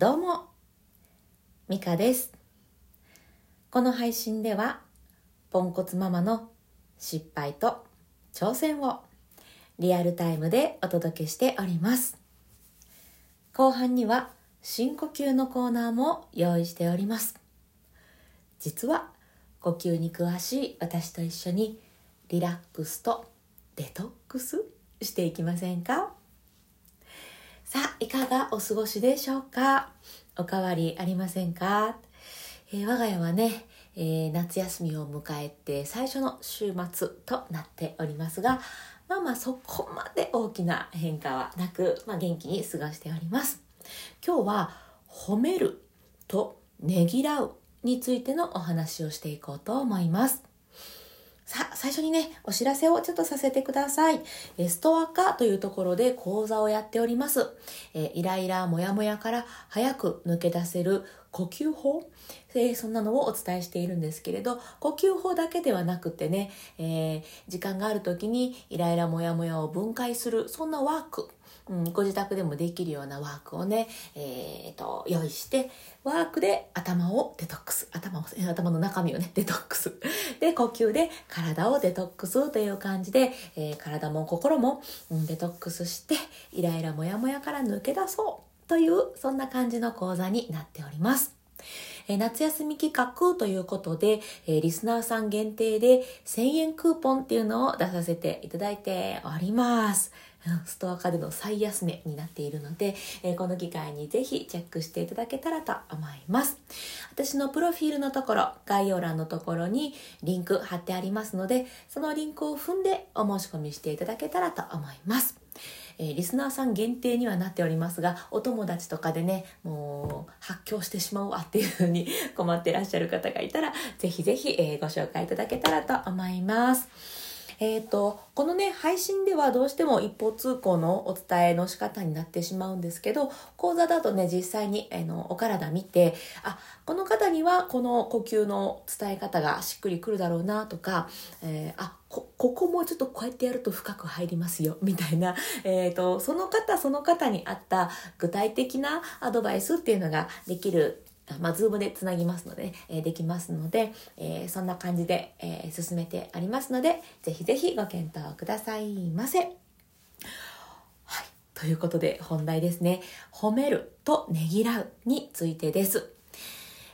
どうも、ミカです。この配信では、ポンコツママの失敗と挑戦をリアルタイムでお届けしております。後半には深呼吸のコーナーも用意しております。実は呼吸に詳しい私と一緒にリラックスとデトックスしていきませんか？さあ、いかがお過ごしでしょうか？おかわりありませんか、えー我が家はね、えー夏休みを迎えて最初の週末となっておりますが、まあまあそこまで大きな変化はなく、まあ元気に過ごしております。今日は褒めるとねぎらうについてのお話をしていこうと思います。さあ、最初にね、お知らせをちょっとさせてください。えストア化というところで講座をやっております。えイライラ、モヤモヤから早く抜け出せる呼吸法、えーそんなのをお伝えしているんですけれど、呼吸法だけではなくてね、えー時間がある時にイライラ、モヤモヤを分解する、そんなワーク、うん、ご自宅でもできるようなワークをね、えーと、用意して、ワークで頭をデトックス。頭を、頭の中身をね、デトックス。で、呼吸で体をデトックスという感じで、えー体も心も、うんデトックスして、イライラモヤモヤから抜け出そうという、そんな感じの講座になっております。え夏休み企画ということで、えリスナーさん限定で1000円クーポンっていうのを出させていただいております。ストアカでの最安値になっているので、えーこの機会にぜひチェックしていただけたらと思います。私のプロフィールのところ、概要欄のところにリンク貼ってありますので、そのリンクを踏んでお申し込みしていただけたらと思います。えリスナーさん限定にはなっておりますが、お友達とかでね、もう発狂してしまうわっていうふうに困ってらっしゃる方がいたら、ぜひぜひ、えご紹介いただけたらと思います。えっ、と、このね、配信ではどうしても一方通行のお伝えの仕方になってしまうんですけど、講座だとね、実際に、あの、お体見て、あ、この方にはこの呼吸の伝え方がしっくりくるだろうなとか、えーあ、こ、ここもちょっとこうやってやると深く入りますよ、みたいな、えっ、と、その方その方に合った具体的なアドバイスっていうのができるまあ、ズームでつなぎますので、ねえできますので、えーそんな感じで、えー進めてありますので、ぜひぜひご検討くださいませ。はい。ということで、本題ですね。褒めるとねぎらうについてです。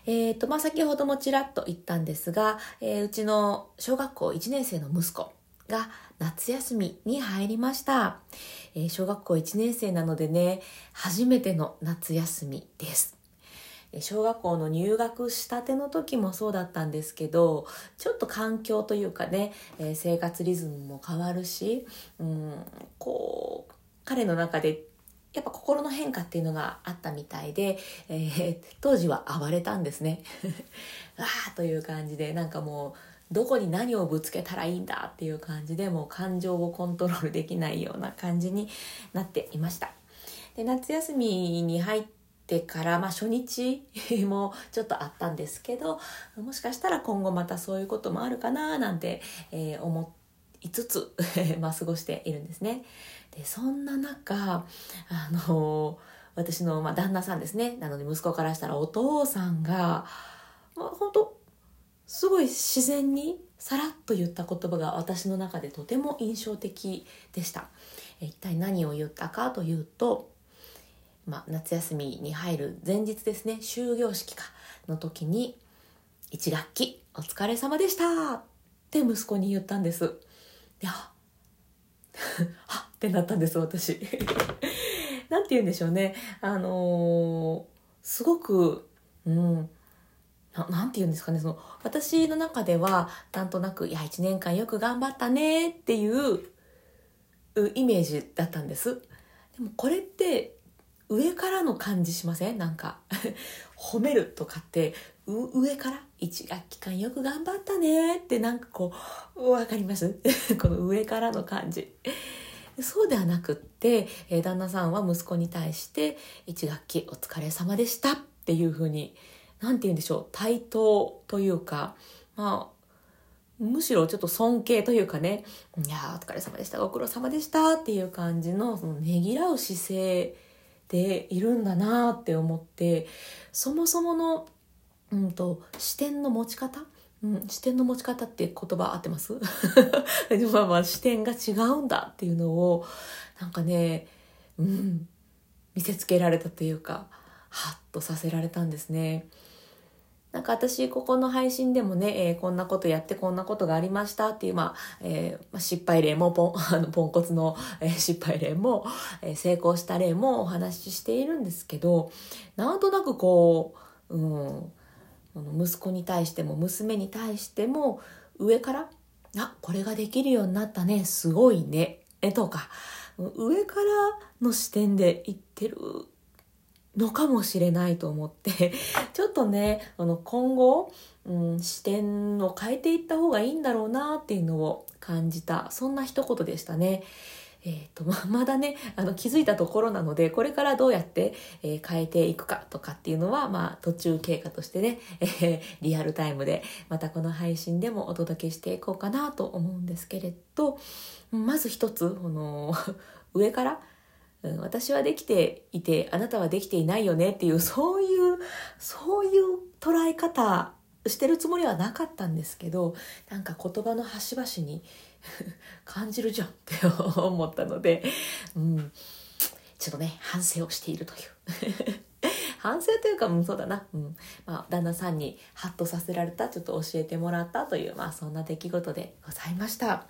えっ、と、まあ、先ほどもちらっと言ったんですが、えーうちの小学校1年生の息子が夏休みに入りました。えー小学校1年生なのでね、初めての夏休みです。小学校の入学したての時もそうだったんですけどちょっと環境というかね、え生活リズムも変わるし、うん、こう彼の中でやっぱ心の変化っていうのがあったみたいで、えー当時は暴れたんですね。わーという感じでなんかもうどこに何をぶつけたらいいんだっていう感じでもう感情をコントロールできないような感じになっていました。で夏休みに入ってから、まあ、初日もちょっとあったんですけどもしかしたら今後またそういうこともあるかななんて、えー思いつつ、まあ、過ごしているんですね。でそんな中あの私の、まあ、旦那さんですねなので息子からしたらお父さんが、まあ、本当すごい自然にさらっと言った言葉が私の中でとても印象的でした。え一体何を言ったかというと、まあ、夏休みに入る前日ですね終業式かの時に「1学期お疲れ様でした!」って息子に言ったんです。であ はっってなったんです私。なんて言うんでしょうねあのーすごくうんななんて言うんですかねその私の中ではなんとなく「いや1年間よく頑張ったね」っていううイメージだったんですでもこれって上からの感じしません？なんか 褒めるとかって上から？1学期間よく頑張ったね。ってなんかこうわかります？この上からの感じ。そうではなくって、え旦那さんは息子に対して「1学期お疲れ様でした」っていうふうに何て言うんでしょう？対等というかまあむしろちょっと尊敬というかね「いやーお疲れ様でした。ご苦労様でした」っていう感じのそのねぎらう姿勢ているんだなって思ってそもそもの、うんと、視点の持ち方？うん、視点の持ち方って言葉合ってます？まあまあ視点が違うんだっていうのをなんかね、うん、見せつけられたというかハッとさせられたんですね。なんか私、ここの配信でもね、えー、こんなことやってこんなことがありましたっていう、まあ、えー、失敗例もポン、あの、ポンコツの、えー、失敗例も、え成功した例もお話ししているんですけど、なんとなくこう、うん、息子に対しても娘に対しても、上から、あ、これができるようになったね、すごいね、え、とか、上からの視点で言ってるのかもしれないと思って ちょっとねあの今後、うん、視点を変えていった方がいいんだろうなっていうのを感じたそんな一言でしたね。えーと、ま まだねあの気づいたところなのでこれからどうやって、えー、変えていくかとかっていうのは、まあ、途中経過としてね、えー、リアルタイムでまたこの配信でもお届けしていこうかなと思うんですけれどまず一つこの 上からうん、私はできていてあなたはできていないよねっていう そういうそういう捉え方してるつもりはなかったんですけどなんか言葉の端々に 感じるじゃんって思ったので、うん、ちょっとね反省をしているという。反省というか、う、そうだな、うん。まあ、旦那さんにハッとさせられたちょっと教えてもらったという、まあ、そんな出来事でございました。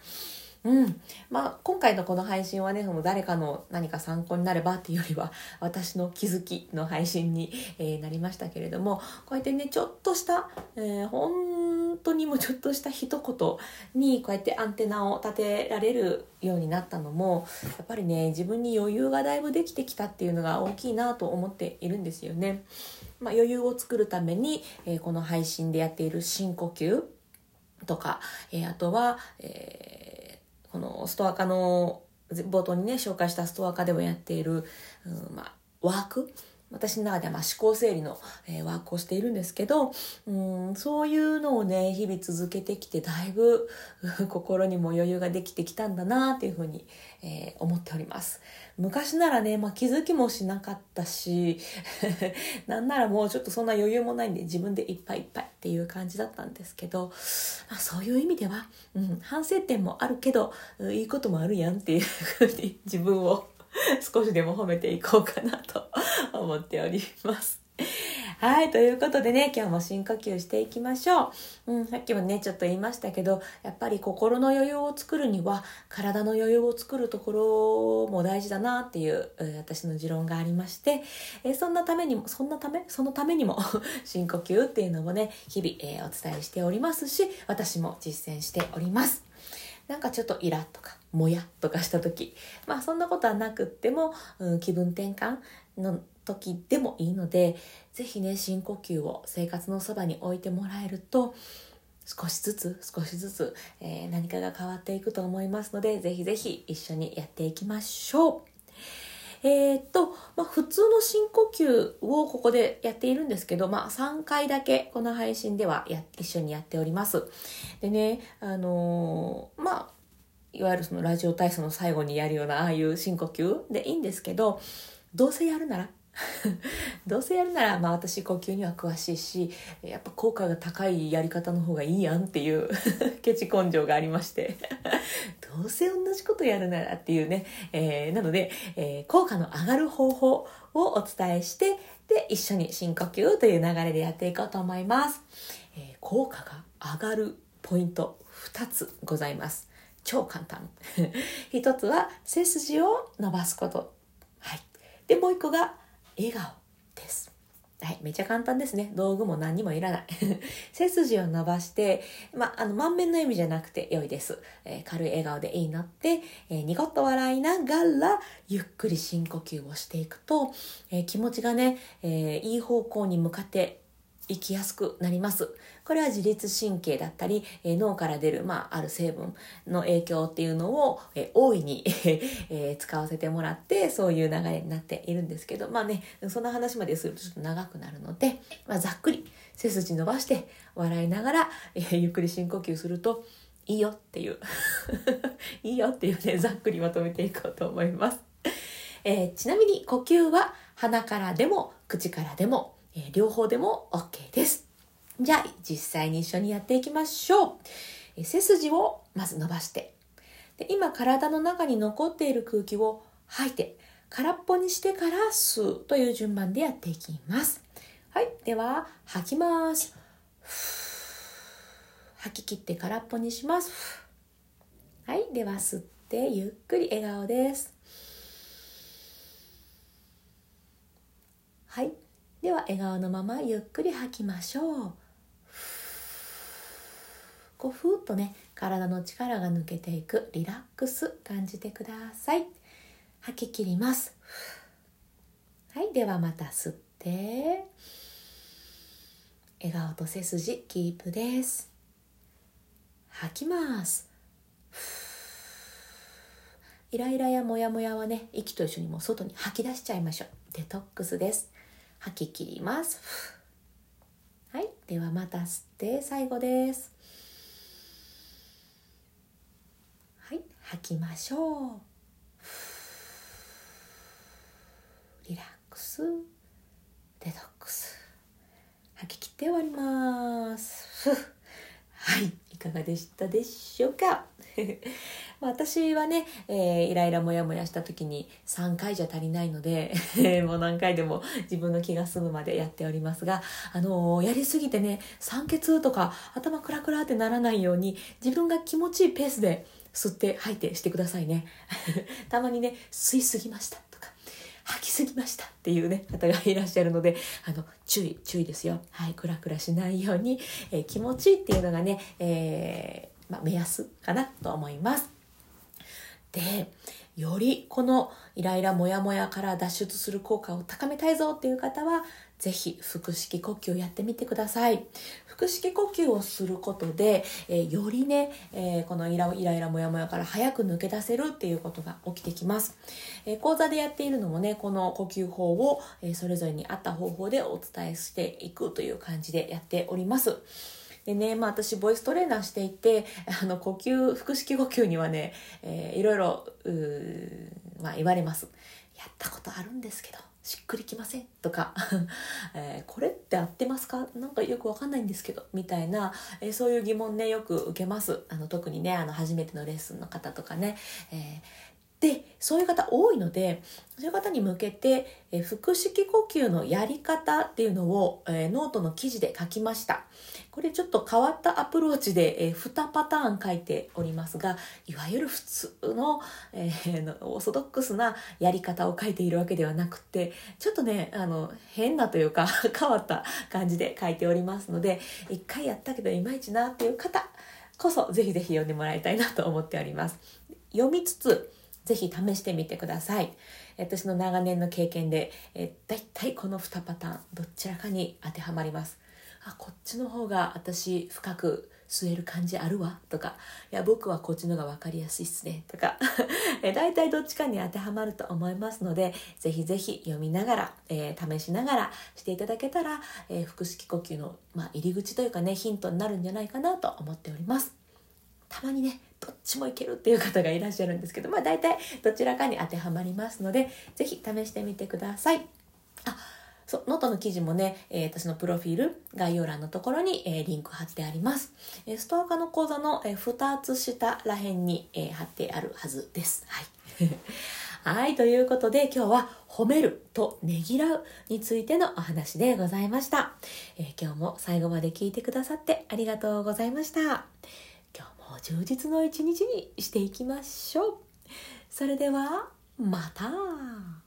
うんまあ、今回のこの配信はねその誰かの何か参考になればっていうよりは 私の気づきの配信に、えー、なりましたけれどもこうやってねちょっとした、えー、本当にもちょっとした一言にこうやってアンテナを立てられるようになったのもやっぱりね自分に余裕がだいぶできてきたっていうのが大きいなと思っているんですよね。まあ、余裕を作るために、えー、この配信でやっている深呼吸とか、え、あとは、えーこのストア化の冒頭にね紹介したストア化でもやっている、うんまあ、ワーク私の中ではま思考整理の、え、ワークをしているんですけど、うん、そういうのをね、日々続けてきて、だいぶ 心にも余裕ができてきたんだなっていうふうに、えー、思っております。昔ならね、まあ、気づきもしなかったし、なんならもうちょっとそんな余裕もないんで自分でいっぱいいっぱいっていう感じだったんですけど、まあ、そういう意味では、うん、反省点もあるけど、いいこともあるやんっていうふうに自分を 少しでも褒めていこうかなと思っております。はい。ということでね、今日も深呼吸していきましょう。うん、さっきもね、ちょっと言いましたけど、やっぱり心の余裕を作るには、体の余裕を作るところも大事だなっていう、私の持論がありまして、えそんなためにも、そんなため、そのためにも 深呼吸っていうのもね、日々、えー、お伝えしておりますし、私も実践しております。なんかちょっとイラッとか、もやとかした時、まあそんなことはなくっても、うん、気分転換の時でもいいので、是非ね、深呼吸を生活のそばに置いてもらえると、少しずつ少しずつ、えー、何かが変わっていくと思いますので、是非是非一緒にやっていきましょう。えー、っと、まあ、普通の深呼吸をここでやっているんですけど、まあ、3回だけこの配信ではや一緒にやっております。でね、あのー、まあ、いわゆるそのラジオ体操の最後にやるようなああいう深呼吸でいいんですけど、どうせやるなら どうせやるなら、まあ私呼吸には詳しいし、やっぱ効果が高いやり方の方がいいやんっていう ケチ根性がありまして どうせ同じことやるならっていうね、えー、なので、えー、効果の上がる方法をお伝えして、で、一緒に深呼吸という流れでやっていこうと思います。えー、効果が上がるポイント2つございます。超簡単。一つは背筋を伸ばすこと。はい。で、もう一個が笑顔です。はい。めちゃ簡単ですね。道具も何にもいらない。背筋を伸ばして、ま、あの、満面の意味じゃなくて良いです。えー、軽い笑顔でいいなって、えー、ニコッと笑いながら、ゆっくり深呼吸をしていくと、えー、気持ちがね、えいい方向に向かって生きやすくなります。これは自律神経だったり、え脳から出る、まあ、ある成分の影響っていうのを、え大いに え使わせてもらって、そういう流れになっているんですけど、まあね、そんな話までするとちょっと長くなるので、まあ、ざっくり背筋伸ばして笑いながら、えゆっくり深呼吸すると、いいよっていう いいよっていうね、ざっくりまとめていこうと思います。えー、ちなみに呼吸は鼻からでも口からでも、えー、両方でも OK です。じゃあ実際に一緒にやっていきましょう、背筋をまず伸ばして。で今体の中に残っている空気を吐いて空っぽにしてから吸うという順番でやっていきます。はいでは吐きます。吐き切って空っぽにします。はいでは吸ってゆっくり笑顔です。はい。では笑顔のままゆっくり吐きましょう。こうふーっとね体の力が抜けていくリラックス感じてください。吐き切ります。はいではまた吸って。笑顔と背筋キープです。吐きます。イライラやモヤモヤはね息と一緒にもう外に吐き出しちゃいましょう。デトックスです。吐き切ります。はい。ではまた吸って最後です。はい。吐きましょう。リラックス。デトックス。吐き切って終わります。はい。いかがでしたでしょうか？私はね、えー、イライラモヤモヤした時に3回じゃ足りないので もう何回でも自分の気が済むまでやっておりますが、あのー、やりすぎてね酸欠とか頭クラクラってならないように自分が気持ちいいペースで吸って吐いてしてくださいね。たまにね吸いすぎましたとか吐きすぎましたっていうね方がいらっしゃるのであの注意注意ですよ。はいクラクラしないように、えー、気持ちいいっていうのがね、えー、まあ、目安かなと思います。でよりこのイライラモヤモヤから脱出する効果を高めたいぞっていう方はぜひ腹式呼吸をやってみてください。腹式呼吸をすることで、えー、よりね、えー、このイライライラモヤモヤから早く抜け出せるっていうことが起きてきます、えー、講座でやっているのもねこの呼吸法を、えそれぞれに合った方法でお伝えしていくという感じでやっております。でね、まあ私、ボイストレーナーしていて、あの、呼吸、腹式呼吸にはね、えー、いろいろ、まあ言われます。やったことあるんですけど、しっくりきませんとか、えー、これって合ってますか？なんかよくわかんないんですけど、みたいな、えー、そういう疑問ね、よく受けます。あの、特にね、あの、初めてのレッスンの方とかね、えーでそういう方多いのでそういう方に向けて、え腹式呼吸のやり方っていうのを、えノートの記事で書きました。これちょっと変わったアプローチで、え2パターン書いておりますがいわゆる普通の,、えー、オーソドックスなやり方を書いているわけではなくてちょっとねあの変なというか 変わった感じで書いておりますので一回やったけどいまいちなっていう方こそぜひぜひ読んでもらいたいなと思っております。読みつつぜひ試してみてください。私の長年の経験で、えだいたいこの2パターン、どちらかに当てはまります。あ、こっちの方が私深く吸える感じあるわとか、いや、僕はこっちのが分かりやすいっすねとか、え大体どっちかに当てはまると思いますので、ぜひぜひ読みながら、えー、試しながらしていただけたら、えー、腹式呼吸の、まあ、入り口というかね、ヒントになるんじゃないかなと思っております。たまにねどっちもいけるっていう方がいらっしゃるんですけどまあ大体どちらかに当てはまりますので是非試してみてください。あそうノートの記事もね、えー、私のプロフィール概要欄のところに、えー、リンク貼ってあります。えー、ストアカの講座の、えー、2つ下らへんに、えー、貼ってあるはずです。はい。はい、ということで今日は褒めるとねぎらうについてのお話でございました、えー、今日も最後まで聞いてくださってありがとうございました。充実の一日にしていきましょう。それではまた。